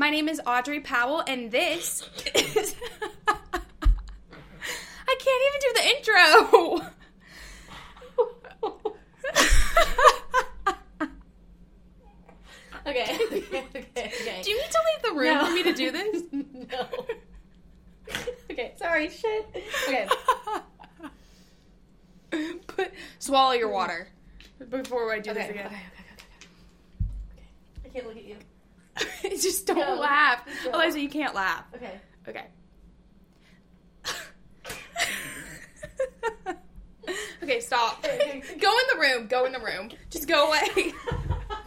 My name is Audrey Powell, and this is. I can't even do the intro. Okay. okay. Okay. Do you need to leave the room No. for me to do this? no. okay. Sorry. Shit. Okay. Put swallow your water before I do Okay. this Okay. again. Okay. Okay. Okay. I can't look at you. Just don't No. laugh. Eliza. You can't laugh. Okay. Okay. okay, stop. Go in the room. Go in the room. Just go away.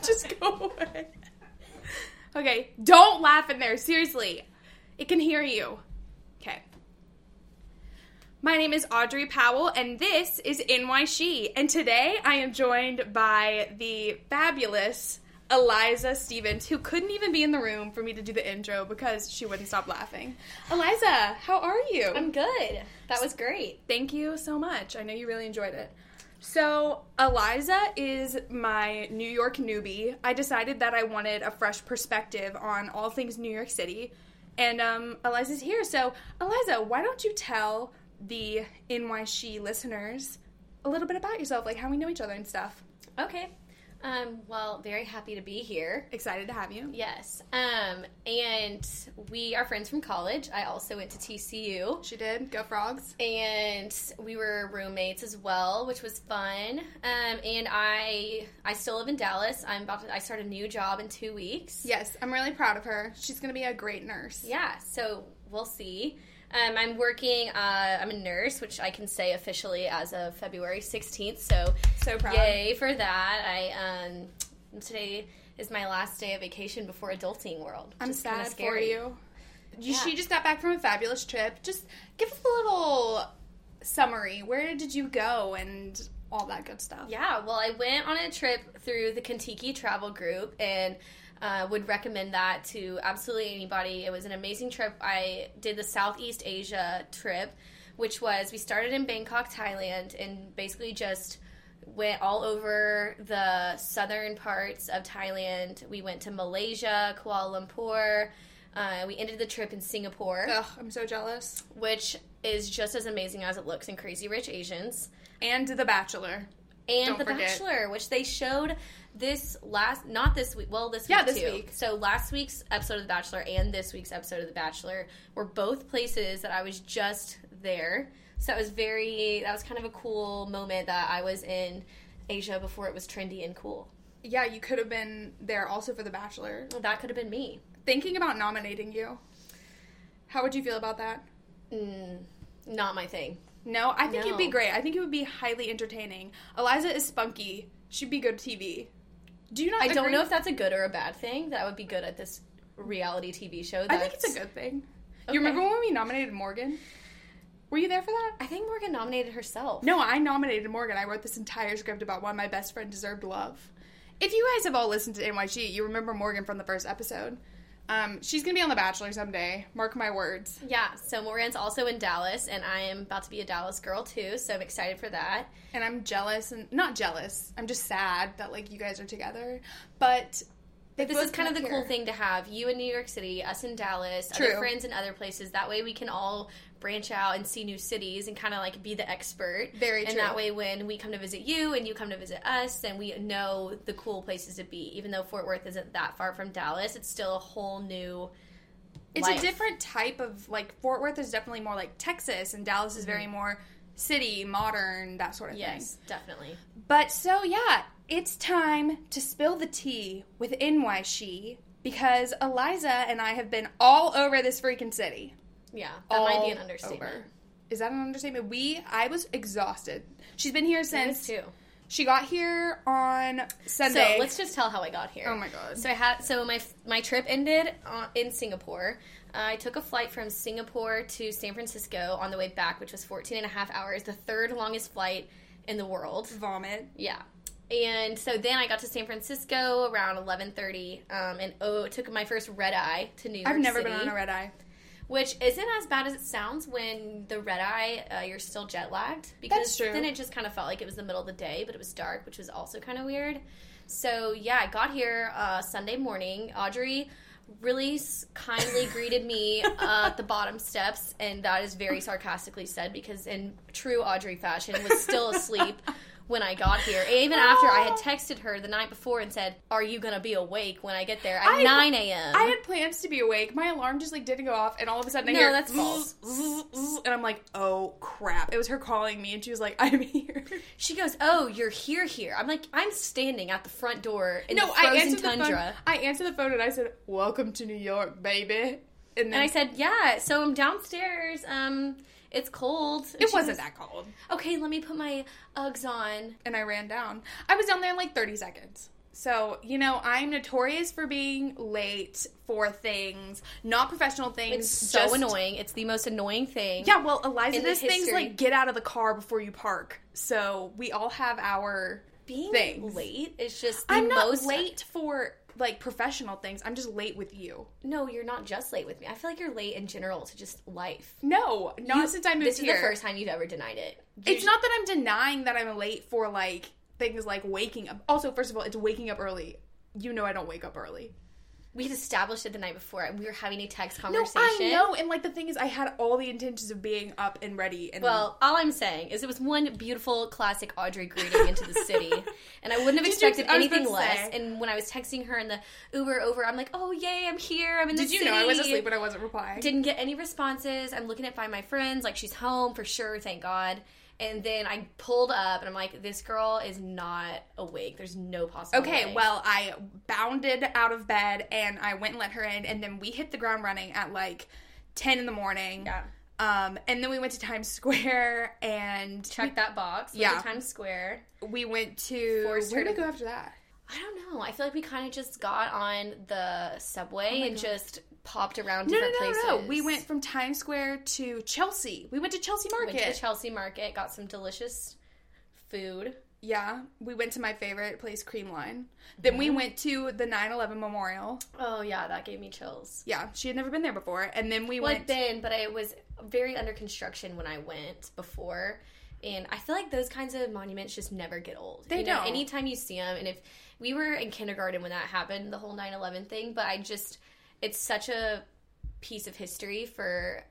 Just go away. Okay, don't laugh in there. Seriously. It can hear you. Okay. My name is Audrey Powell, and this is NY She. And today I am joined by the fabulous Eliza Stevens, who couldn't even be in the room for me to do the intro because she wouldn't stop laughing. Eliza, how are you? I'm good. That was great. Thank you so much. I know you really enjoyed it. So, Eliza is my New York newbie. I decided that I wanted a fresh perspective on all things New York City. And um, Eliza's here. So, Eliza, why don't you tell the NY She listeners a little bit about yourself, like how we know each other and stuff? Okay. Um, well, very happy to be here. Excited to have you. Yes. Um, and we are friends from college. I also went to TCU. She did. Go Frogs. and we were roommates as well, which was fun. Um, and I I still live in Dallas. I'm about to I start a new job in two weeks. Yes, I'm really proud of her. She's going to be a great nurse. Yeah, so we'll see. Um, I'm working. Uh, I'm a nurse, which I can say officially as of February 16th. So So proud. yay for that! I um, today is my last day of vacation before adulting world. I'm which is kinda sad for. You- Yeah. She just got back from a fabulous trip. Just give us a little summary. Where did you go and all that good stuff? Yeah, well, I went on a trip through the Contiki Travel Group and uh, would recommend that to absolutely anybody. It was an amazing trip. I did the Southeast Asia trip, which was we started in Bangkok, Thailand, and basically just went all over the southern parts of Thailand. We went to Malaysia, Kuala Lumpur. Uh, we ended the trip in Singapore, Ugh, I'm so jealous. which is just as amazing as it looks in Crazy Rich Asians And The Bachelor. And Don't The forget. Bachelor, which they showed this last not this week. Well, this week Yeah, this too. week. So last week's episode of The Bachelor and this week's episode of The Bachelor were both places that I was just there. So that was very that was kind of a cool moment that I was in Asia before it was trendy and cool. Yeah, you could have been there also for The Bachelor. Well, that could have been me. Thinking about nominating you. How would you feel about that? Mm, not my thing. No, I think you'd be great. I think it would be highly entertaining. Eliza is spunky. She'd be good TV. Do you not? I don't know if that's a good or a bad thing. That I would be good at this reality TV show. I think it's a good thing. Okay. You remember when we nominated Morgan? Were you there for that? I think Morgan nominated herself. No, I nominated Morgan. I wrote this entire script about why my best friend deserved love. If you guys have all listened to NY She, you remember Morgan from the first episode. Um, she's gonna be on The Bachelor someday. Mark my words. Yeah, so Morgan's also in Dallas, and I am about to be a Dallas girl too, so I'm excited for that. And I'm jealous and not jealous. I'm just sad that like you guys are together. But they This is kind of the up cool thing to have you in New York City, us in Dallas, True. other friends in other places. That way we can all branch out and see new cities and kind of like be the expert. Very true. And true. that way when we come to visit you and you come to visit us, then we know the cool places to be. Even though Fort Worth isn't that far from Dallas, it's still a whole new It's life. a different type of like Fort Worth is definitely more like Texas, and Dallas is very mm-hmm. more city, modern, that sort of thing. Yes, definitely. But so yeah, it's time to spill the tea with NY She because Eliza and I have been all over this freaking city. Yeah, that might be an understatement. over. Is that an understatement? We I was exhausted. She's been here since too. she got here on Sunday. So let's just tell how I got here. Oh my God. So I had so my my trip ended in Singapore. Uh, I took a flight from Singapore to San Francisco on the way back, which was 14 and a half hours, the third longest flight in the world. vomit. Yeah. And so then I got to San Francisco around 11:30, um, and oh, took my first red eye to New York I've never City, been on a red eye. Which isn't as bad as it sounds when the red eye uh, you're still jet lagged because That's true. then it just kind of felt like it was the middle of the day, but it was dark, which was also kind of weird. So yeah, I got here uh, Sunday morning. Audrey really kindly greeted me uh, at the bottom steps, and that is very sarcastically said because, in true Audrey fashion, was still asleep when I got here. Even after I had texted her the night before and said, "Are you gonna be awake when I get there at I- 9 a.m.?" I had plans to be awake. My alarm just like didn't go off, and all of a sudden I No, hear that's false. and I'm like, oh crap! It was her calling me, and she was like, I'm here. She goes, "Oh, you're here, here." I'm like, "I'm standing at the front door in no, the I frozen answered the phone. tundra." I answered the phone and I said, "Welcome to New York, baby." And then And I said, "Yeah." So I'm downstairs. Um, it's cold. And it wasn't goes, that cold, Okay, let me put my Uggs on. and I ran down. I was down there in like 30 seconds. So you know, I'm notorious for being late for things, not professional things. It's so just- annoying. It's the most annoying thing. Yeah, well, Eliza does things like get out of the car before you park. So we all have our being things. late is just the I'm not most late for like professional things. I'm just late with you. No, you're not just late with me. I feel like you're late in general to just life. No, not You- since I moved This is the first time you've ever denied it. It's not that I'm denying that I'm late for like things like waking up. Also, first of all, it's waking up early. You know I don't wake up early. We had established it the night before. And we were having a text conversation. No. I know. And like the thing is, I had all the intentions of being up and ready. And Well, all I'm saying is it was one beautiful classic Audrey greeting into the city, and I wouldn't have you- expected I anything less. say. And when I was texting her in the Uber over, I'm like, "Oh yay, I'm here! I'm in the city. did you city." know I was asleep when I wasn't replying? Didn't get any responses. I'm looking at find my friends, like she's home for sure, thank God. And then I pulled up, and I'm like, "This girl is not awake. There's no possible." Okay, way." well, I bounded out of bed and I went and let her in, and then we hit the ground running at like 10 in the morning. Yeah. Um, and then we went to Times Square and check that box. Yeah. Yeah, Times Square. we went to. Forced Where did we go after that? I don't know. I feel like we kind of just got on the subway and just popped around No, no, different no, places. no, no. We went from Times Square to Chelsea. We went to Chelsea Market. Went to the Chelsea Market, got some delicious food. yeah, we went to my favorite place, Creamline. Then Mm-hmm. we went to the 9/11 Memorial. Oh yeah, that gave me chills. Yeah, she had never been there before. And then we Well, went. I'd been, but I was very under construction when I went before. And I feel like those kinds of monuments just never get old. They you know, don't. Anytime you see them, and if we were in kindergarten when that happened, the whole 9 11 thing, but I just, it's such a piece of history for,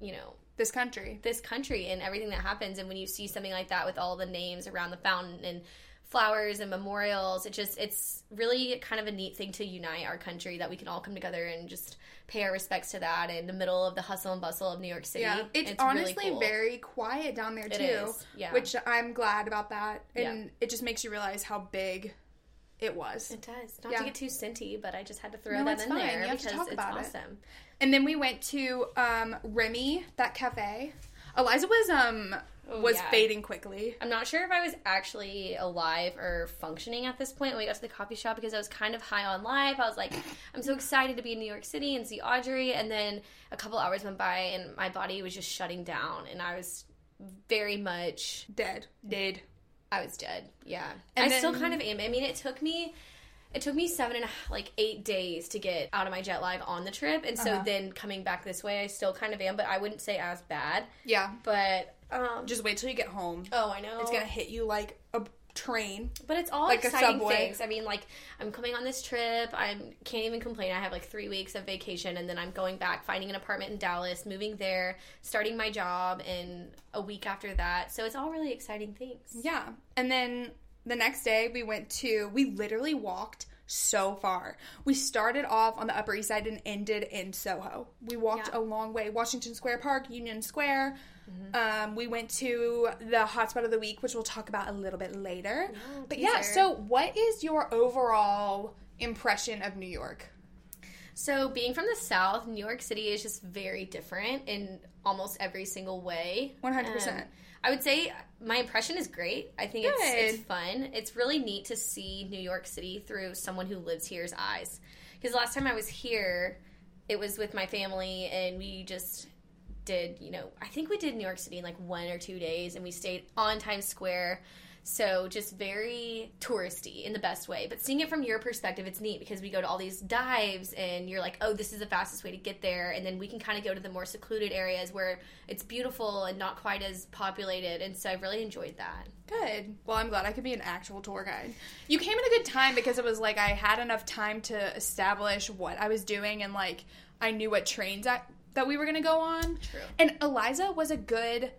you know, this country. this country and everything that happens. And when you see something like that with all the names around the fountain and flowers and memorials, it just it's really kind of a neat thing to unite our country that we can all come together and just pay our respects to that in the middle of the hustle and bustle of New York City. Yeah, it's, really honestly cool. very quiet down there too. yeah. Which I'm glad about that, and Yeah. it just makes you realize how big it was. It does. Not Yeah. to get too scenty, but I just had to throw No, that it's in fine. there You have to because talk it's about it. awesome. And then we went to um, Remy, that cafe. Eliza was um Oh, was yeah. fading quickly. I'm not sure if I was actually alive or functioning at this point when we got to the coffee shop because I was kind of high on life. I was like, I'm so excited to be in New York City and see Audrey. And then a couple hours went by and my body was just shutting down. And I was very much, Dead. Dead. I was dead. Yeah. And I still kind of am. I mean, it took me. It took me seven and a, like eight days to get out of my jet lag on the trip, and so Uh-huh. then coming back this way, I still kind of am, but I wouldn't say as bad. Yeah. But um, Just wait till you get home. oh, I know It's gonna hit you like a train. But it's all Like exciting things. I mean, like I'm coming on this trip. I can't even complain. I have like three weeks of vacation, and then I'm going back, finding an apartment in Dallas, moving there, starting my job, in a week after that. So it's all really exciting things. Yeah. And then the next day we went to we literally walked so far. We started off on the Upper East Side and ended in Soho. We walked Yeah. a long way. Washington Square Park, Union Square. Mm-hmm. Um, we went to the hotspot of the week, which we'll talk about a little bit later. but yeah, so what is your overall impression of New York? So being from the South, New York City is just very different in almost every single way. 100%. Um, I would say my impression is great. I think it's, it's fun. It's really neat to see New York City through someone who lives here's eyes. Because last time I was here, it was with my family, and we just did, you know, I think we did New York City in like one or two days, and we stayed on Times Square So just very touristy in the best way. But seeing it from your perspective, it's neat because we go to all these dives and you're like, oh, this is the fastest way to get there. And then we can kind of go to the more secluded areas where it's beautiful and not quite as populated. And so I've really enjoyed that. Good. Well, I'm glad I could be an actual tour guide. You came at a good time because it was like I had enough time to establish what I was doing and like I knew what trains I, that we were going to go on. True. And Eliza was a good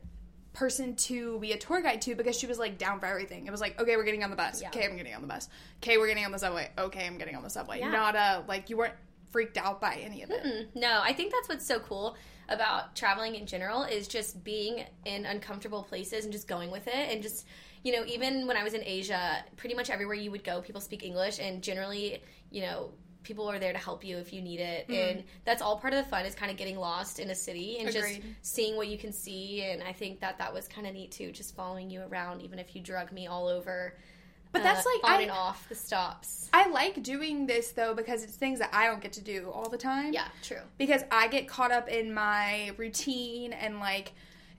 person to be a tour guide to because she was like down for everything. It was like, okay, we're getting on the bus. Yeah. Okay, I'm getting on the bus. Okay, we're getting on the subway. Okay, I'm getting on the subway. Yeah. Not a like you weren't freaked out by any of it. Mm, No, I think that's what's so cool about traveling in general is just being in uncomfortable places and just going with it and just you know even when I was in Asia, pretty much everywhere you would go, people speak English and generally, you know, people are there to help you if you need it and that's all part of the fun is kind of getting lost in a city and Agreed. just seeing what you can see and I think that that was kind of neat too just following you around even if you drug me all over But that's uh, like on I, and off the stops. I like doing this though because it's things that I don't get to do all the time. Yeah, true. because I get caught up in my routine and like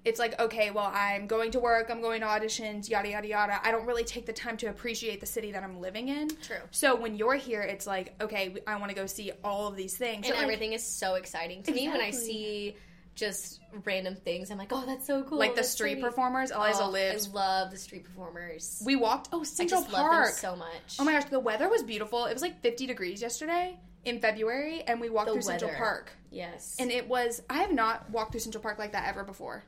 it's like okay well i'm going to work i'm going to auditions yada yada yada i don't really take the time to appreciate the city that i'm living in True. so when you're here it's like okay i want to go see all of these things and So, like, everything is so exciting to me when I see just random things. I'm like, oh, that's so cool. like the street pretty." performers eliza Oh, lives I love the street performers. we walked oh I central park so much. oh my gosh the weather was beautiful it was like 50 degrees yesterday in february and we walked The through central park yes. and it was i have not walked through central park like that ever before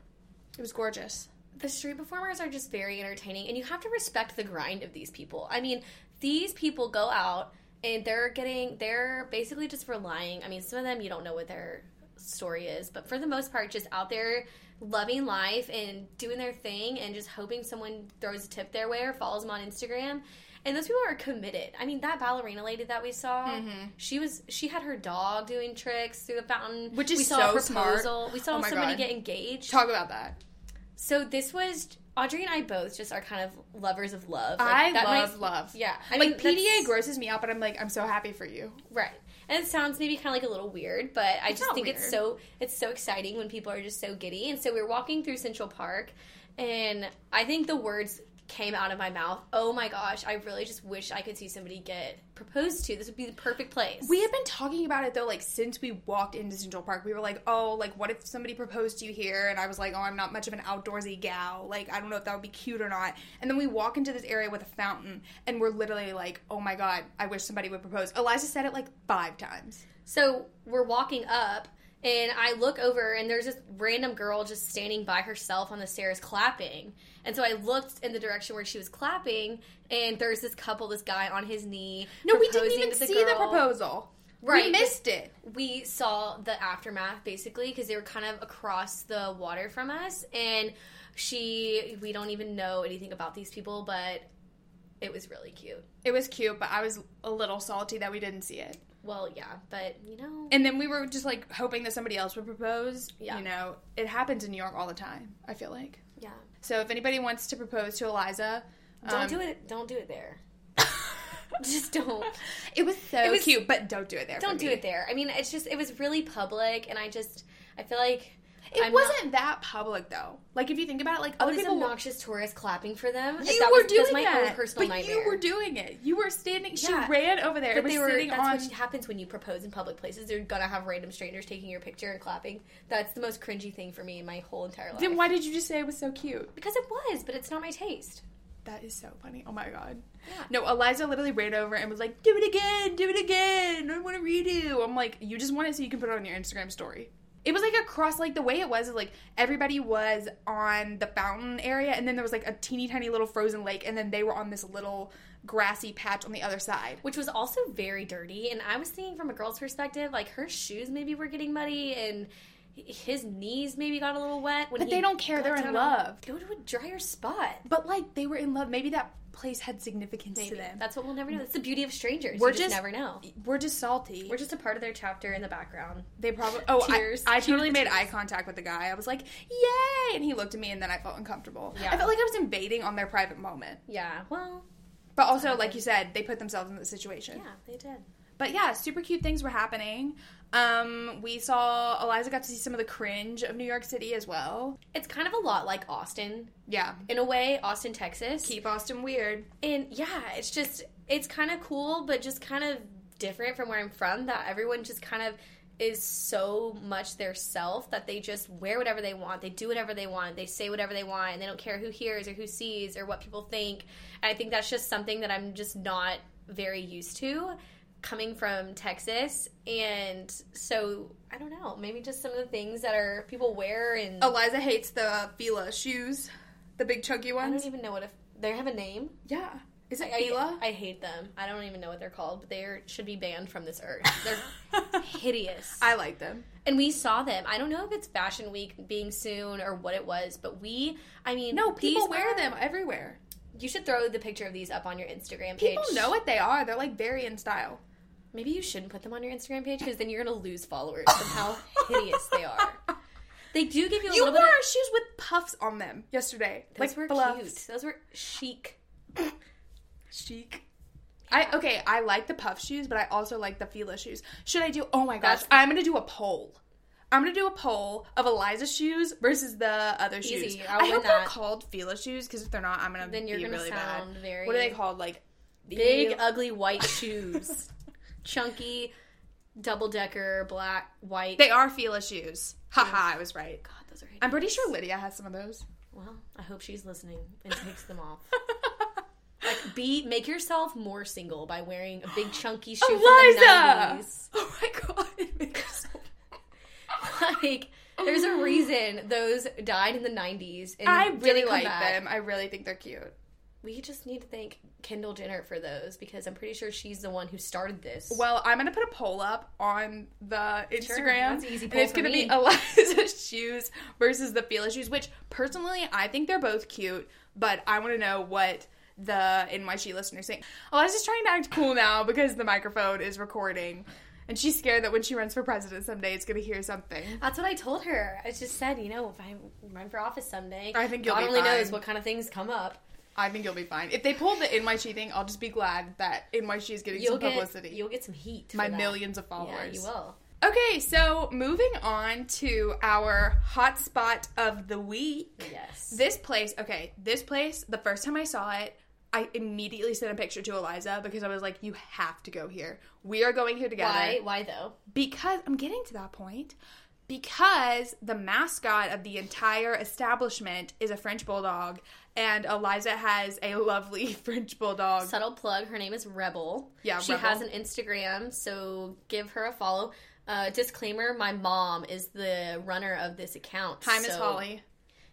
it was gorgeous the street performers are just very entertaining, and you have to respect the grind of these people. I mean, these people go out and they're getting, they're basically just relying. I mean, some of them you don't know what their story is, but for the most part, just out there loving life and doing their thing and just hoping someone throws a tip their way or follows them on Instagram. And those people are committed. I mean, that ballerina lady that we saw, Mm-hmm. she was she had her dog doing tricks through the fountain, Which is we saw so a smart. We saw Oh somebody God. get engaged. talk about that So this was Audrey and I both just are kind of lovers of love. Like, I that love might- love. Yeah, I like mean, PDA grosses me out, but I'm like, I'm so happy for you. right. And it sounds maybe kind of like a little weird, but I It's just think it's so it's so exciting when people are just so giddy. And so we were walking through Central Park, and I think the words came out of my mouth. Oh my gosh, I really just wish I could see somebody get proposed to. This would be the perfect place. We have been talking about it though, like since we walked into Central Park. We were like, oh, like what if somebody proposed to you here? And I was like, oh, I'm not much of an outdoorsy gal. Like I don't know if that would be cute or not. And then we walk into this area with a fountain, and we're literally like, oh my god, I wish somebody would propose. Eliza said it like five times. So we're walking up, and I look over, and there's this random girl just standing by herself on the stairs clapping. And so I looked in the direction where she was clapping, and there's this couple, this guy on his knee. No, we didn't even the see the proposal. Right. We missed it. We saw the aftermath basically because they were kind of across the water from us, and she. We don't even know anything about these people, but it was really cute. It was cute, but I was a little salty that we didn't see it. Well, yeah, but you know, And then we were just like hoping that somebody else would propose. Yeah. You know, it happens in New York all the time, I feel like. yeah. So if anybody wants to propose to Eliza, Don't um, do it. Don't do it there. Just don't. It was so It was- cute, but don't do it there. Don't do me. it there. I mean, it's just it was really public, and I just I feel like It I'm wasn't that public though. Like if you think about it, like All other these people. obnoxious tourists clapping for them. you that were was, doing that's my that, own personal but nightmare. you were doing it. You were standing. She Yeah. ran over there. but was they were. sitting That's on. what happens when you propose in public places. They're gonna have random strangers taking your picture and clapping. That's the most cringy thing for me in my whole entire life. Then why did you just say it was so cute? Because it was, but it's not my taste. That is so funny. Oh my god. Yeah. No, Eliza literally ran over and was like, "Do it again, do it again. I want to redo." I'm like, "You just want it so you can put it on your Instagram story." It was like across, like the way it was is like everybody was on the fountain area, and then there was like a teeny tiny little frozen lake, and then they were on this little grassy patch on the other side. Which was also very dirty, and I was thinking from a girl's perspective, like her shoes maybe were getting muddy, and his knees maybe got a little wet. When But he they don't care, they're in love. Go to a drier spot. But like they were in love. Maybe that place had significance Maybe to them. that's what we'll never know. That's the beauty of strangers. We're you just, just- never know. We're just salty. We're just a part of their chapter in the background. They probably. Oh, Tears. I, I totally made tears. eye contact with the guy. I was like, "Yay!" and he looked at me, and then I felt uncomfortable. Yeah. I felt like I was invading on their private moment. Yeah. Well, But also, like you said, they put themselves in the situation. yeah, they did. But yeah, super cute things were happening. Um, we saw Eliza got to see some of the cringe of New York City as well. It's kind of a lot like Austin Yeah. in a way, Austin, Texas. Keep Austin weird. And yeah, it's just it's kind of cool, but just kind of different from where I'm from. That everyone just kind of is so much their self that they just wear whatever they want, they do whatever they want, they say whatever they want, and they don't care who hears or who sees or what people think. And I think that's just something that I'm just not very used to coming from Texas. And so I don't know, maybe just some of the things that are people wear and Eliza hates the Fila shoes, the big chunky ones. I don't even know what if they have a name. yeah. Is it I, Fila? I hate them. I don't even know what they're called, but they should be banned from this earth. They're hideous. I like them. and we saw them. I don't know if it's Fashion Week being soon or what it was, but we, I mean, No, people wear are- them everywhere. You should throw the picture of these up on your Instagram page. People know what they are. They're like very in style. Maybe you shouldn't put them on your Instagram page because then you're going to lose followers from how hideous they are. They do give you a You little wore bit. Of, shoes with puffs on them yesterday. those like were fluffs. cute. Those were chic. Chic. I okay, I like the puff shoes, but I also like the Fila shoes. Should I do oh my gosh, That's- I'm gonna do a poll. I'm gonna do a poll of Eliza's shoes versus the other Easy, shoes. I'll I win hope they're called Fila shoes because if they're not, I'm gonna Then you're be gonna really sound bad. very What are they called? Like Big, ugly white shoes. Chunky, double decker, black, white. They are Fila shoes. Haha, I was right. God, those are hideous. I'm pretty sure Lydia has some of those. Well, I hope she's listening and takes them off. Like, be make yourself more single by wearing a big chunky shoe from the 90s. Oh my god, it makes so Like, there's a reason those died in the 90s. And I really like back. them. I really think they're cute. We just need to thank Kendall Jenner for those because I'm pretty sure she's the one who started this. Well, I'm gonna put a poll up on the Instagram. that's an easy and it's gonna me. be Eliza's shoes versus the Fila shoes, which personally I think they're both cute, but I want to know what the NYC listeners think. Eliza's trying to act cool now because the microphone is recording, and she's scared that when she runs for president someday, it's gonna hear something. That's what I told her. I just said, you know, if I run for office someday, I think you'll God only knows what kind of things come up. I think you'll be fine. If they pull the NYC thing, I'll just be glad that NYC is getting You'll some get publicity. you'll get some heat. My that. millions of followers. Yeah, you will. Okay, so moving on to our hotspot of the week. Yes. This place, okay, this place, the first time I saw it, I immediately sent a picture to Eliza because I was like, you have to go here. We are going here together. Why? Why though? Because I'm getting to that point. Because the mascot of the entire establishment is a French bulldog, and Eliza has a lovely French bulldog. Subtle plug. Her name is Rebel. Yeah, She Rebel. has an Instagram, so give her a follow. Uh, disclaimer: My mom is the runner of this account. Hi, Miss so- Holly.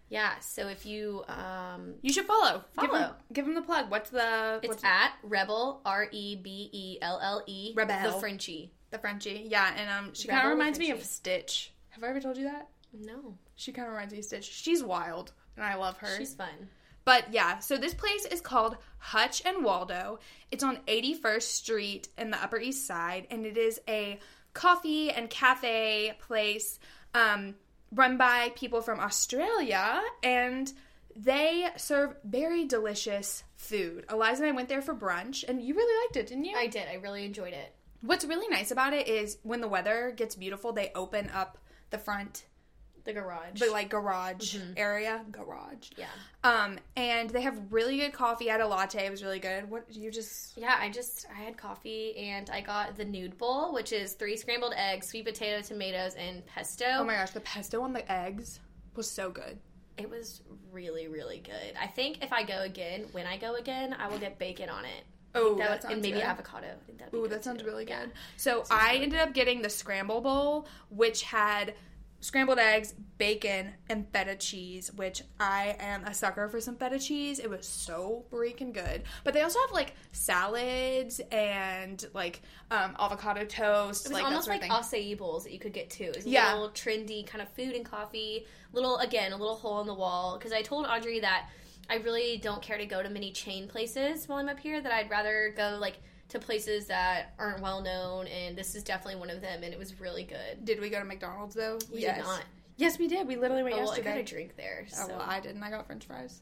Yeah. So if you, um, You should follow. Give him, Follow. give him the plug. What's the it's what's at Rebel R E B E L L E Rebel. the Frenchie. the Frenchie? Yeah, and um, she kind of reminds me of Stitch. Have I ever told you that? No, She kind of reminds me of Stitch. She's wild, and I love her. she's fun. But yeah, so this place is called Hutch and Waldo. It's on 81st Street in the Upper East Side, and it is a coffee and cafe place um, run by people from Australia, and they serve very delicious food. Eliza and I went there for brunch, and you really liked it, didn't you? I did. I really enjoyed it. What's really nice about it is when the weather gets beautiful, they open up the front, The garage. the like garage area, garage. yeah. Um, and they have really good coffee. I had a latte; it was really good. What you just? Yeah, I just I had coffee and I got the nude bowl, which is three scrambled eggs, sweet potato, tomatoes, and pesto. Oh my gosh, the pesto on the eggs was so good. It was really, really good. I think if I go again, when I go again, I will get bacon on it. Oh, That that, would- sounds and maybe good. avocado. Ooh, that sounds too. really Yeah. good. So I ended up getting the scramble bowl, which had scrambled eggs, bacon, and feta cheese, which I am a sucker for some feta cheese. It was so freaking good. But they also have like salads and like um, avocado toast, It was like almost like acai bowls that you could get too. It was a Yeah. little trendy kind of food and coffee. Little again, a little hole in the wall. Because I told Audrey that I really don't care to go to many chain places while I'm up here. That I'd rather go like to places that aren't well known, and this is definitely one of them. And it was really good. Did we go to McDonald's though? We yes. did not. Yes, we did. We literally went Oh, well, I yesterday. got a drink there. Oh, so. Oh well, I didn't. I got French fries.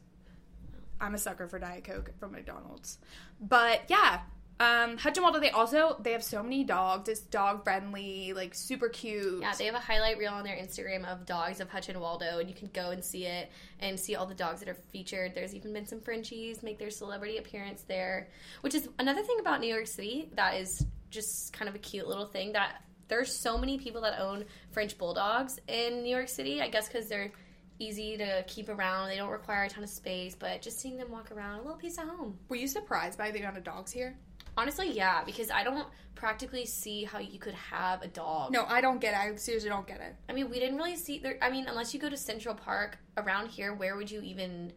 I'm a sucker for Diet Coke from McDonald's. But yeah, Um, Hutch and Waldo, they also they have so many dogs. It's dog friendly, like super cute. Yeah, they have a highlight reel on their Instagram of dogs of Hutch and Waldo, and you can go and see it and see all the dogs that are featured. There's even been some Frenchies make their celebrity appearance there, which is another thing about New York City that is just kind of a cute little thing that there's so many people that own French bulldogs in New York City. I guess because they're easy to keep around, they don't require a ton of space, but just seeing them walk around, a little piece of home. Were you surprised by the amount of dogs here? Honestly, yeah, because I don't practically see how you could have a dog. No, I don't get it. I seriously don't get it. I mean, we didn't really see there. I mean, unless you go to Central Park around here, where would you even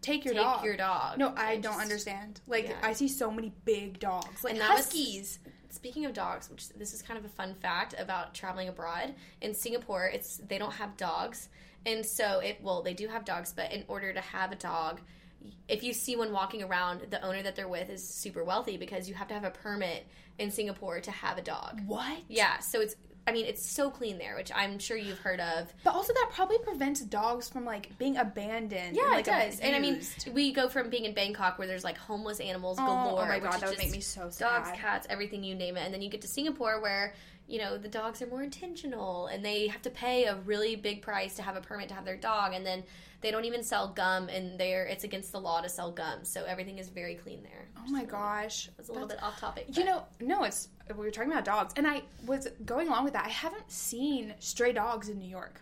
Take your take dog. your dog? No, I It don't just- understand. Like yeah. I see so many big dogs, like And that was- huskies. Speaking of dogs, which this is kind of a fun fact about traveling abroad in Singapore, it's they don't have dogs, and so it well they do have dogs, but in order to have a dog, if you see one walking around, the owner that they're with is super wealthy because you have to have a permit in Singapore to have a dog. What? Yeah, so it's I mean it's so clean there, which I'm sure you've heard of. But also that probably prevents dogs from like being abandoned. Yeah, and, like, it um, does. And I mean, we go from being in Bangkok where there's like homeless animals Oh, oh galore. oh my god, that would make me so sad. dogs, cats, everything you name it. And then you get to Singapore where, you know, the dogs are more intentional and they have to pay a really big price to have a permit to have their dog and then they don't even sell gum and they're it's against the law to sell gum. So everything is very clean there. Oh my gosh, It's a little bit off topic. You but- know, no, it's we were talking about dogs, and I was going along with that. I haven't seen stray dogs in New York.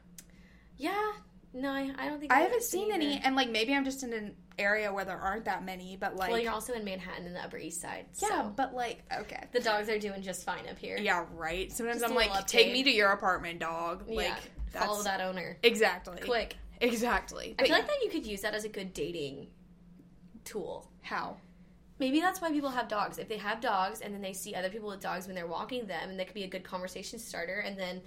Yeah. No, I, I don't think I I've haven't seen any, either. and like maybe I'm just in an area where there aren't that many. But like, Well, you're also in Manhattan in the Upper East Side. yeah, So but like, okay, the dogs are doing just fine up here. yeah, right. Sometimes Just I'm like, take me to your apartment, dog. Yeah. Like, that's Follow that owner. exactly Quick. Exactly. I But feel like that you could use that as a good dating tool. how? Maybe that's why people have dogs. If they have dogs and then they see other people with dogs when they're walking them, and that could be a good conversation starter. And then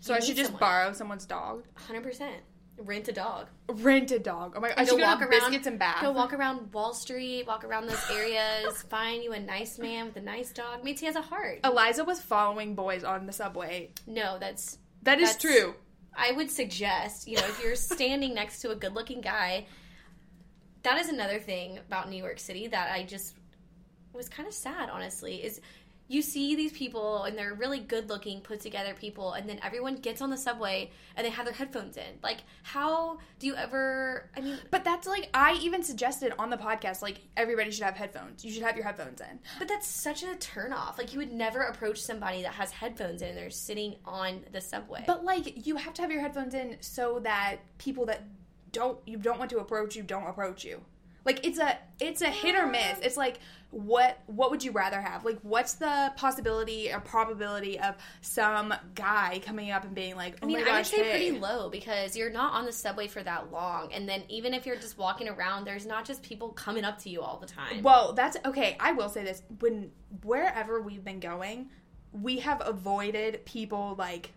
So I should just someone. borrow someone's dog, Hundred percent. Rent a dog. rent a dog. Oh my! god. I should walk around- biscuits and bath. Go walk around Wall Street, walk around those areas, find you a nice man with a nice dog. Means he has a heart. Eliza was following boys on the subway. No, that's That is That's- true. I would suggest, you know, if you're standing next to a good looking guy, that is another thing about New York City that I just was kind of sad, honestly, is you see these people and they're really good looking, put together people, and then everyone gets on the subway and they have their headphones in. Like, how do you ever, I mean, But that's like I even suggested on the podcast, like everybody should have headphones. You should have your headphones in. but that's such a turnoff. Like, you would never approach somebody that has headphones in and they're sitting on the subway. But like you have to have your headphones in so that people that don't you don't want to approach you don't approach you. Like it's a it's a hit or miss. It's like what what would you rather have? Like what's the possibility or probability of some guy coming up and being like, "Oh I mean, my I would say hey." pretty low because you're not on the subway for that long, and then even if you're just walking around, there's not just people coming up to you all the time. Well, that's okay. I will say this: when wherever we've been going, we have avoided people like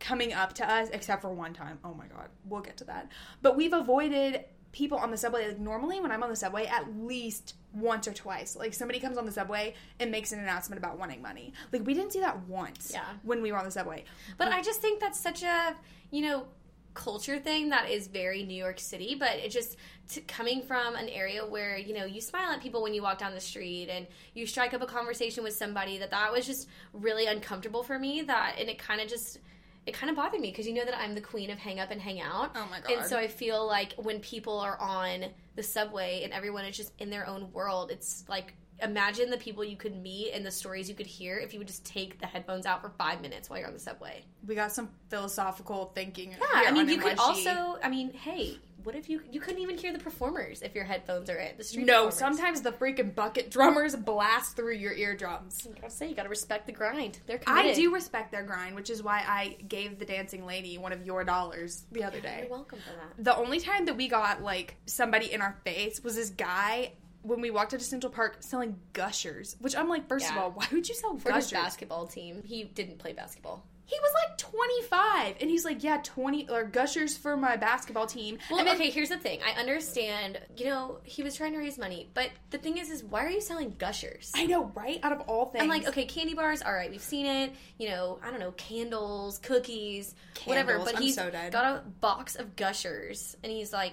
coming up to us, except for one time. Oh my god, we'll get to that. But we've avoided people on the subway. Like normally, when I'm on the subway, at least once or twice, like somebody comes on the subway and makes an announcement about wanting money. Like we didn't see that once. Yeah. when we were on the subway. but I just think that's such a you know culture thing that is very New York City. But it just t- coming from an area where you know you smile at people when you walk down the street and you strike up a conversation with somebody that that was just really uncomfortable for me. That and it kind of just. It kind of bothered me because you know that I'm the queen of hang up and hang out. Oh my god! And so I feel like when people are on the subway and everyone is just in their own world, it's like imagine the people you could meet and the stories you could hear if you would just take the headphones out for five minutes while you're on the subway. We got some philosophical thinking. Yeah, I mean, you could also, I mean, hey, what if you you couldn't even hear the performers if your headphones are in the street? No, performers? sometimes the freaking bucket drummers blast through your eardrums. I gotta say, you gotta respect the grind. They're I do respect their grind, which is why I gave the dancing lady one of your dollars the other day. You're welcome for that. The only time that we got like somebody in our face was this guy when we walked into Central Park selling gushers. Which I'm like, first of all, why would you sell For his gushers? basketball team, he didn't play basketball. He was like 25, and he's like, yeah, 20 or gushers for my basketball team. Well, and then, okay, here's the thing. I understand, you know, he was trying to raise money, but the thing is, is why are you selling gushers? I know, right? Out of all things, I'm like, okay, candy bars, all right, we've seen it. You know, I don't know, candles, cookies, whatever. But I'm he's so got a box of gushers, and he's like,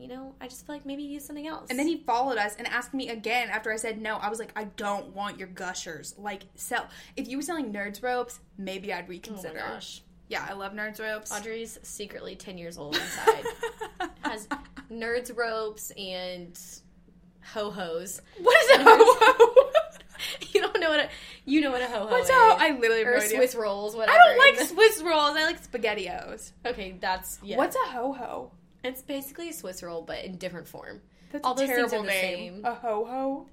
you know, I just feel like maybe use something else. And then he followed us and asked me again after I said no. I was like, I don't want your gushers. Like, sell. If you were selling nerds ropes, maybe I'd oh my reconsider. gosh. Yeah, I love nerds ropes. Audrey's secretly 10 years old inside. Has nerds ropes and ho hos. what is a ho ho? You don't know what a you know what a ho ho What's is. a ho? I literally or no. Swiss rolls, whatever. I don't like Swiss rolls. I like spaghettios. Okay, that's yeah. What's a ho ho? It's basically a Swiss roll, but in different form. That's All a those things terrible are the name. same. A ho ho.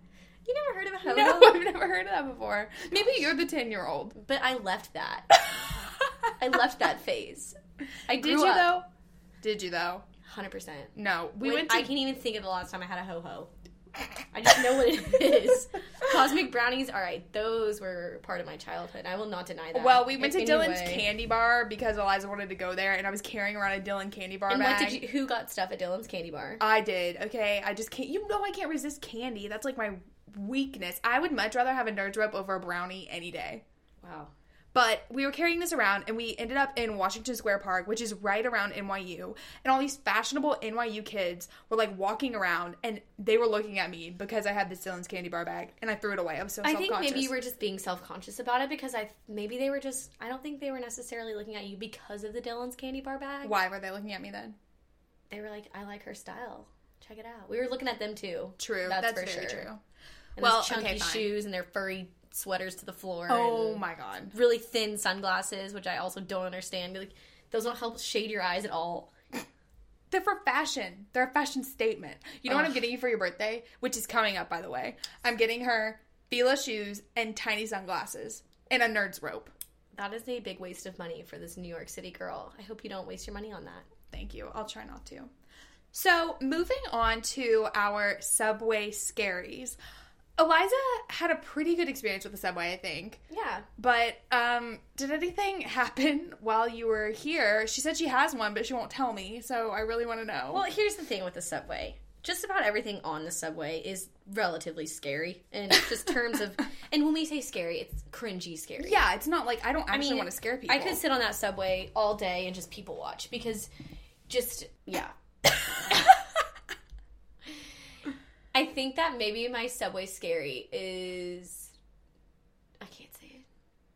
You never heard of a ho ho? No? I've never heard of that before. Maybe you're the ten year old. But I left that. I left that phase. I Did you up. though? Did you though? Hundred percent. No, we We went to. I can't even think of the last time I had a ho ho. I just know what it is. Cosmic brownies, all right, those were part of my childhood. I will not deny that. well, we went to In Dylan's candy bar because Eliza wanted to go there, and I was carrying around a Dylan candy bar And bag. what did you? Who got stuff at Dylan's candy bar? I did. Okay, I just can't. You know, I can't resist candy. That's like my weakness. I would much rather have a nerds rope over a brownie any day. Wow. But we were carrying this around and we ended up in Washington Square Park, which is right around NYU. And all these fashionable NYU kids were like walking around and they were looking at me because I had the Dylan's candy bar bag and I threw it away. I was so I think maybe you were just being self conscious about it because I maybe they were just. I don't think they were necessarily looking at you because of the Dylan's candy bar bag. Why were they looking at me then? They were like, I like her style. Check it out. We were looking at them too. True. That's, That's, for very sure. true. And Well, chunky okay, shoes and their furry sweaters to the floor. Oh and my god. Really thin sunglasses, which I also don't understand. Like, those don't help shade your eyes at all. They're for fashion. They're a fashion statement. You know what I'm getting you for your birthday? Which is coming up, by the way. I'm getting her Fila shoes and tiny sunglasses and a nerd's rope. That is a big waste of money for this New York City girl. I hope you don't waste your money on that. Thank you. I'll try not to. So, moving on to our subway scaries. Eliza had a pretty good experience with the subway, I think. Yeah. But um, did anything happen while you were here? She said she has one, but she won't tell me. So I really want to know. Well, here's the thing with the subway. Just about everything on the subway is relatively scary in just terms of and when we say scary, it's cringy scary. yeah, it's not like I don't I actually mean, want to scare people. I could sit on that subway all day and just people watch because just yeah. I think that maybe my subway scary is I can't say it.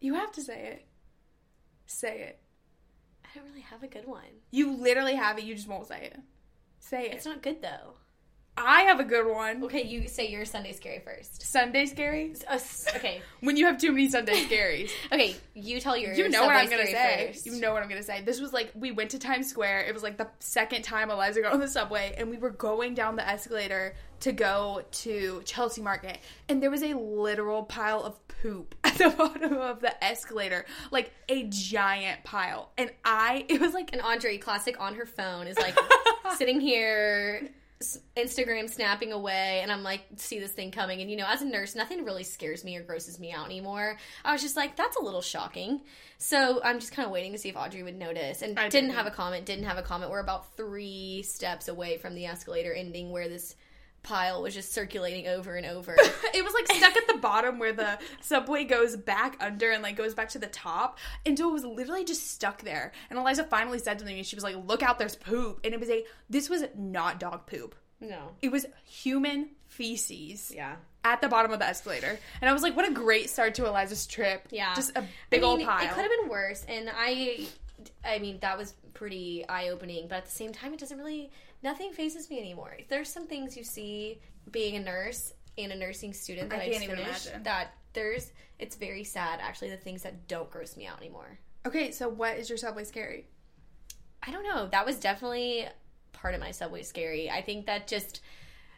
You have to say it. Say it. I don't really have a good one. You literally have it. You just won't say it. Say it. It's not good though. I have a good one. Okay, you say your Sunday scary first. Sunday scary? Uh, okay, When you have too many Sunday scaries. okay, you tell yours. You know what I'm gonna say. first. You know what I'm gonna say. This was like we went to Times Square. It was like the second time Eliza got on the subway, and we were going down the escalator to go to Chelsea Market, and there was a literal pile of poop at the bottom of the escalator, like a giant pile. And I, it was like an Audrey, classic on her phone, is like sitting here, Instagram snapping away, and I'm like, see this thing coming. And you know, as a nurse, nothing really scares me or grosses me out anymore. I was just like, that's a little shocking. So I'm just kind of waiting to see if Audrey would notice. And I didn't didn't. have a comment, didn't have a comment. We're about three steps away from the escalator ending where this pile was just circulating over and over. it was like stuck at the bottom where the subway goes back under and like goes back to the top. And so it was literally just stuck there. And Eliza finally said something and she was like, Look out, there's poop. And it was a this was not dog poop. no. It was human feces Yeah. at the bottom of the escalator. And I was like, What a great start to Eliza's trip. Yeah. Just a big I mean, old pile. It could have been worse, and I, I mean, that was pretty eye opening. But at the same time, it doesn't really. Nothing phases me anymore. There's some things you see being a nurse and a nursing student that I I, can't just even finished. imagine. That there's. It's very sad, actually. The things that don't gross me out anymore. Okay, so what is your subway scary? I don't know. That was definitely part of my subway scary. I think that just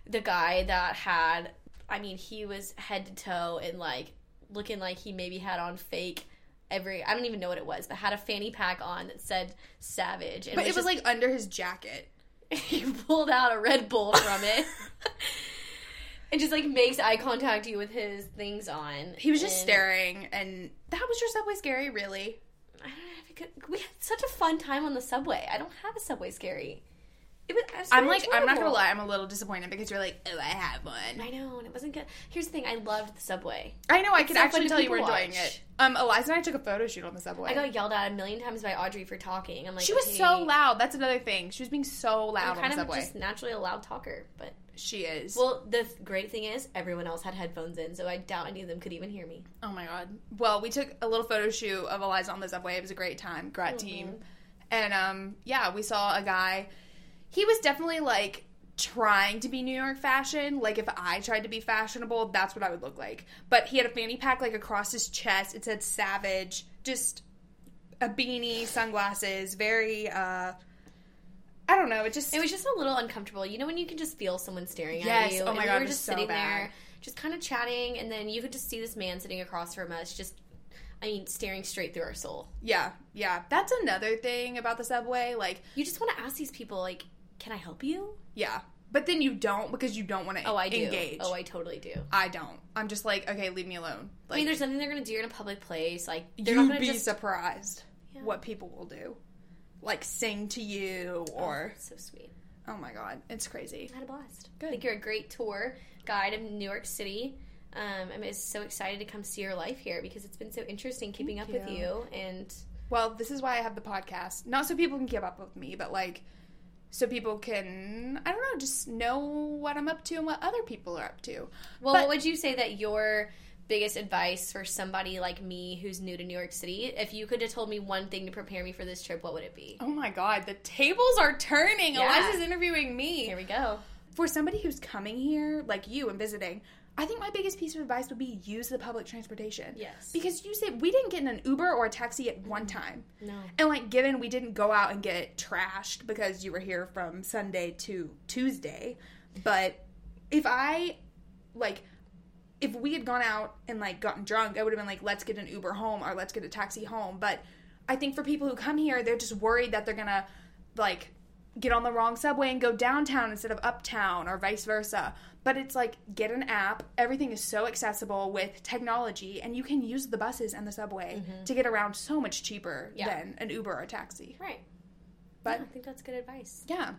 the guy that had, I mean, he was head to toe and like looking like he maybe had on fake every, I don't even know what it was, but had a fanny pack on that said Savage. And But it was just- like under his jacket. he pulled out a Red Bull from it. And just like makes eye contact you with his things on. He was just And staring and that was your subway scary, really? I don't have a good, we had such a fun time on the subway. I don't have a subway scary. It was, I'm like, I'm not gonna lie, I'm a little disappointed because you're like, oh, I have one. I know, and it wasn't good. Here's the thing: I loved the subway. I know, I can so actually tell you were enjoying it. Um, Eliza and I took a photo shoot on the subway. I got yelled at a million times by Audrey for talking. I'm like, she was okay, so loud. That's another thing. She was being so loud I'm on kind the of subway. just naturally a loud talker, but She is. well, the th- great thing is everyone else had headphones in, so I doubt any of them could even hear me. oh my god. Well, we took a little photo shoot of Eliza on the subway. It was a great time. Great team. And um, yeah, we saw a guy. He was definitely like trying to be New York fashion. Like if I tried to be fashionable, that's what I would look like. But he had a fanny pack like across his chest. It said Savage. Just a beanie, sunglasses, very uh I don't know, it just It was just a little uncomfortable. You know when you can just feel someone staring Yes. at you. Oh my and God, we were just so sitting bad. there, just kind of chatting, and then you could just see this man sitting across from us, just I mean, staring straight through our soul. Yeah, yeah. That's another thing about the subway. Like, You just want to ask these people, like, "Can I help you?" yeah. But then you don't because you don't want to Oh, I do. engage. Oh, I totally do. I don't. I'm just like, okay, leave me alone. I mean, there's nothing they're gonna do in a public place. Like, they're you'd not gonna be just surprised Yeah. what people will do. Like sing to you or so sweet. oh my god, it's crazy. I had a blast. Good. I think you're a great tour guide of New York City. Um, I'm so excited to come see your life here because it's been so interesting keeping Thank up with you. you. And Well, this is why I have the podcast. Not so people can keep up with me, but like so people can I don't know, just know what I'm up to and what other people are up to. well, But- what would you say that your biggest advice for somebody like me who's new to New York City? If you could have told me one thing to prepare me for this trip, what would it be? Oh my god, the tables are turning. Yeah. Eliza's interviewing me. Here we go. for somebody who's coming here, like you and visiting, I think my biggest piece of advice would be use the public transportation. Yes. Because you said we didn't get in an Uber or a taxi at one time. No. And like given we didn't go out and get trashed because you were here from Sunday to Tuesday, but if I like if we had gone out and like gotten drunk, I would have been like, let's get an Uber home or let's get a taxi home. But I think for people who come here, they're just worried that they're gonna like get on the wrong subway and go downtown instead of uptown or vice versa. But it's like get an app. Everything is so accessible with technology, and you can use the buses and the subway mm-hmm. to get around so much cheaper Yeah. than an Uber or a taxi. Right. But Yeah, I think that's good advice. yeah.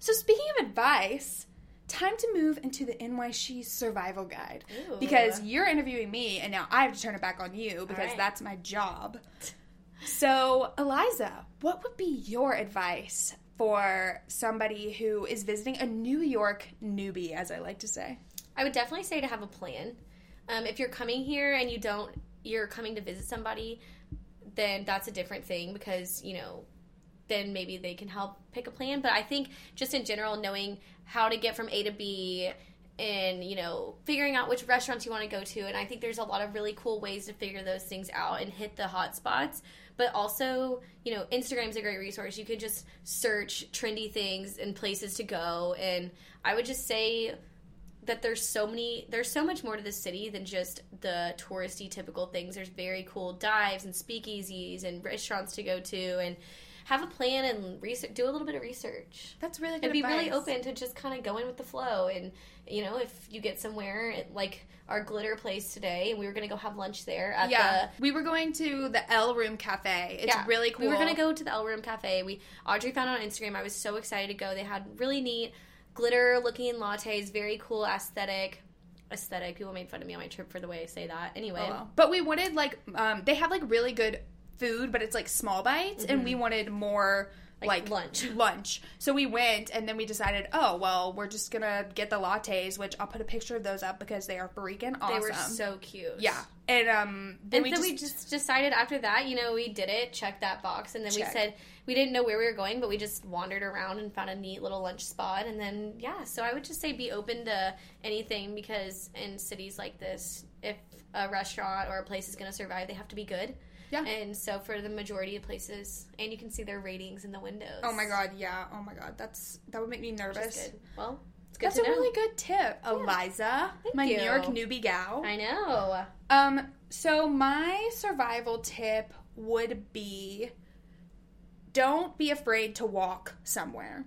So speaking of advice, time to move into the NY She survival guide. Ooh. Because you're interviewing me and now I have to turn it back on you because right. that's my job. So, Eliza, what would be your advice for somebody who is visiting a New York newbie, as I like to say? I would definitely say to have a plan. Um, if you're coming here and you don't, you're coming to visit somebody, then that's a different thing because you know, then maybe they can help pick a plan. But I think just in general, knowing how to get from A to B and you know figuring out which restaurants you want to go to and i think there's a lot of really cool ways to figure those things out and hit the hot spots but also you know instagram's a great resource. You could just search trendy things and places to go. And i would just say that there's so many there's so much more to the city than just the touristy typical things. There's very cool dives and speakeasies and restaurants to go to. And have a plan and research do a little bit of research. That's really good and be really open to just kind of going with the flow and you know if you get somewhere like our glitter place today and we were gonna go have lunch there at Yeah, we were going to the L Room Cafe. It's yeah, really cool. we were gonna go to the L Room Cafe. We Audrey found it on Instagram. I was so excited to go. They had really neat glitter looking lattes very cool aesthetic aesthetic. People made fun of me on my trip for the way I say that. Anyway. Oh, well. But we wanted like um they have like really good food, but it's like small bites, and we wanted more Mm-hmm. Like like, lunch. Lunch. So we went, and then we decided, oh well, we're just gonna get the lattes, which I'll put a picture of those up because they are freaking awesome. they were so cute yeah, and um, then and we so just, we just decided after that, you know, we did it, checked that box, and then we said we didn't know where we were going, but we just wandered around and found a neat little lunch spot, and then yeah. So I would just say be open to anything because in cities like this, if a restaurant or a place is going to survive, they have to be good. Yeah. And so for the majority of places, and you can see their ratings in the windows. oh my god, yeah, oh my god, that's that would make me nervous. good. Well, it's good That's a know. really good tip, Eliza, Thank my you. New York newbie gal. I know. Um, so my survival tip would be don't be afraid to walk somewhere.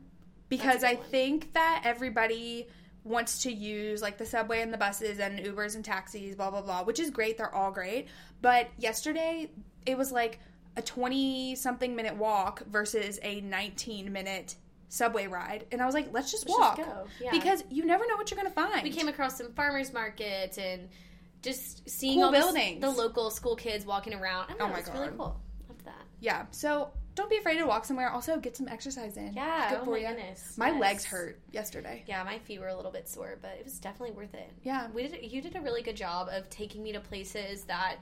Because I one. think that everybody wants to use like the subway and the buses and Ubers and taxis, blah blah blah, which is great, they're all great. But yesterday it was like a 20 something minute walk versus a 19 minute subway ride, and I was like, let's just Let's walk just yeah. because you never know what you're gonna find. we came across some farmers markets and just seeing Cool all buildings. the local school kids walking around. I don't Oh my it's really God. cool. Love that. yeah, so don't be afraid to walk somewhere. Also, get some exercise in. Yeah, good oh for my you. goodness, My yes. legs hurt yesterday. Yeah, my feet were a little bit sore, but it was definitely worth it. Yeah. we did. You did a really good job of taking me to places that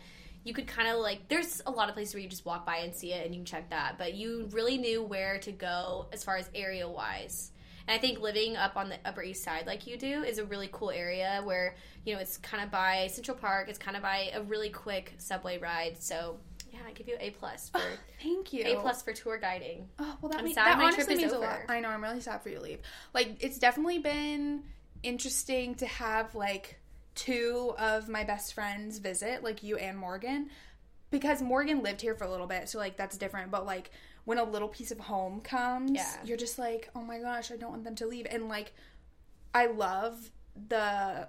you could kind of like. There's a lot of places where you just walk by and see it, and you can check that. But you really knew where to go as far as area wise. And I think living up on the Upper East Side like you do is a really cool area where you know it's kind of by Central Park. It's kind of by a really quick subway ride. So yeah, I give you a plus for Thank you. a plus for tour guiding. Oh well, that, mean- that my honestly trip is means a lot. I know. I'm really sad for you to leave. Like, it's definitely been interesting to have like two of my best friends visit, like you and Morgan, because Morgan lived here for a little bit, so like that's different. But like when a little piece of home comes, Yeah. you're just like, oh my gosh, I don't want them to leave. And like, I love the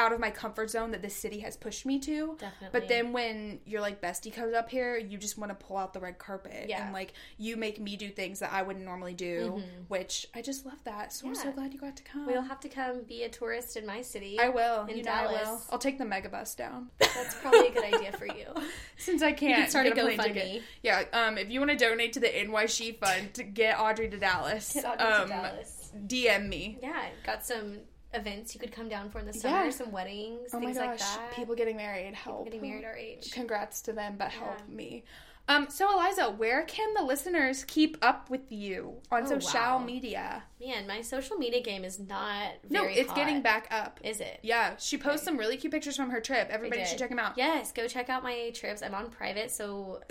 out of my comfort zone that this city has pushed me to. Definitely. But then when your like bestie comes up here, you just want to pull out the red carpet Yeah. and like you make me do things that I wouldn't normally do, which I just love that. So I'm so glad you got to come. We'll have to come be a tourist in my city. I will. in you know I will. Dallas. I'll take the megabus down. That's probably a good idea for you. Since I can't start a get plane GoFundMe. Yeah, um, if you want to donate to the NYC fund to get Audrey to Dallas, Get Audrey um, to Dallas. DM me. Yeah, got some events you could come down for in the summer, Yeah. some weddings, Oh things like that. people getting married, help. getting married our age. Congrats to them, but help me. Um, so Eliza, where can the listeners keep up with you on Oh, social wow. media? Man, my social media game is not No, it's hot. getting back up. Is it? Yeah, she posts some really cute pictures from her trip. Everybody should check them out. Yes, go check out my trips. I'm on private, so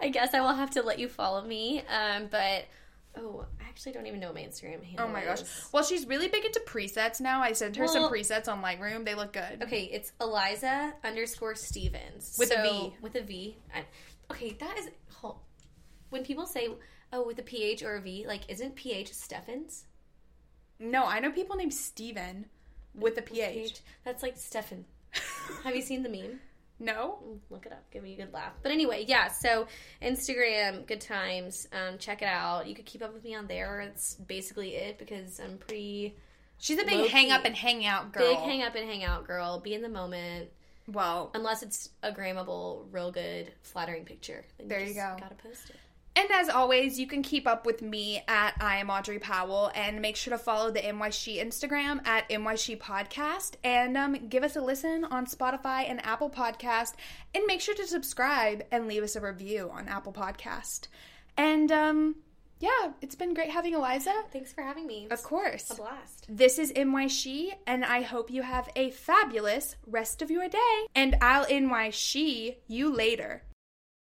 I guess I will have to let you follow me. Um, but oh, actually don't even know my Instagram handle. Oh my gosh. is. Well, she's really big into presets now. I sent her some presets on Lightroom. They look good. Okay, it's Eliza underscore Stevens With a So- V. With a V. I, okay, that is hold- when people say oh with a PH or a V. Like, isn't PH Steffens? No, I know people named Steven with a PH. That's like Stefan. Have you seen the meme? No? Look it up. Give me a good laugh. But anyway, yeah. So Instagram, good times. Um, check it out. You could keep up with me on there. It's basically it because I'm pretty She's a big Low-key. hang up and hang out girl. big hang up and hang out girl. Be in the moment. Well, Unless it's a grammable, real good, flattering picture. Then There you just go. Gotta post it. And as always, you can keep up with me at I am Audrey Powell and make sure to follow the NY She Instagram at NY She Podcast and um, give us a listen on Spotify and Apple Podcast and make sure to subscribe and leave us a review on Apple Podcast. And um, yeah, it's been great having Eliza. Thanks for having me. Of course. a blast. This is NY She, and I hope you have a fabulous rest of your day. And I'll NYC you later.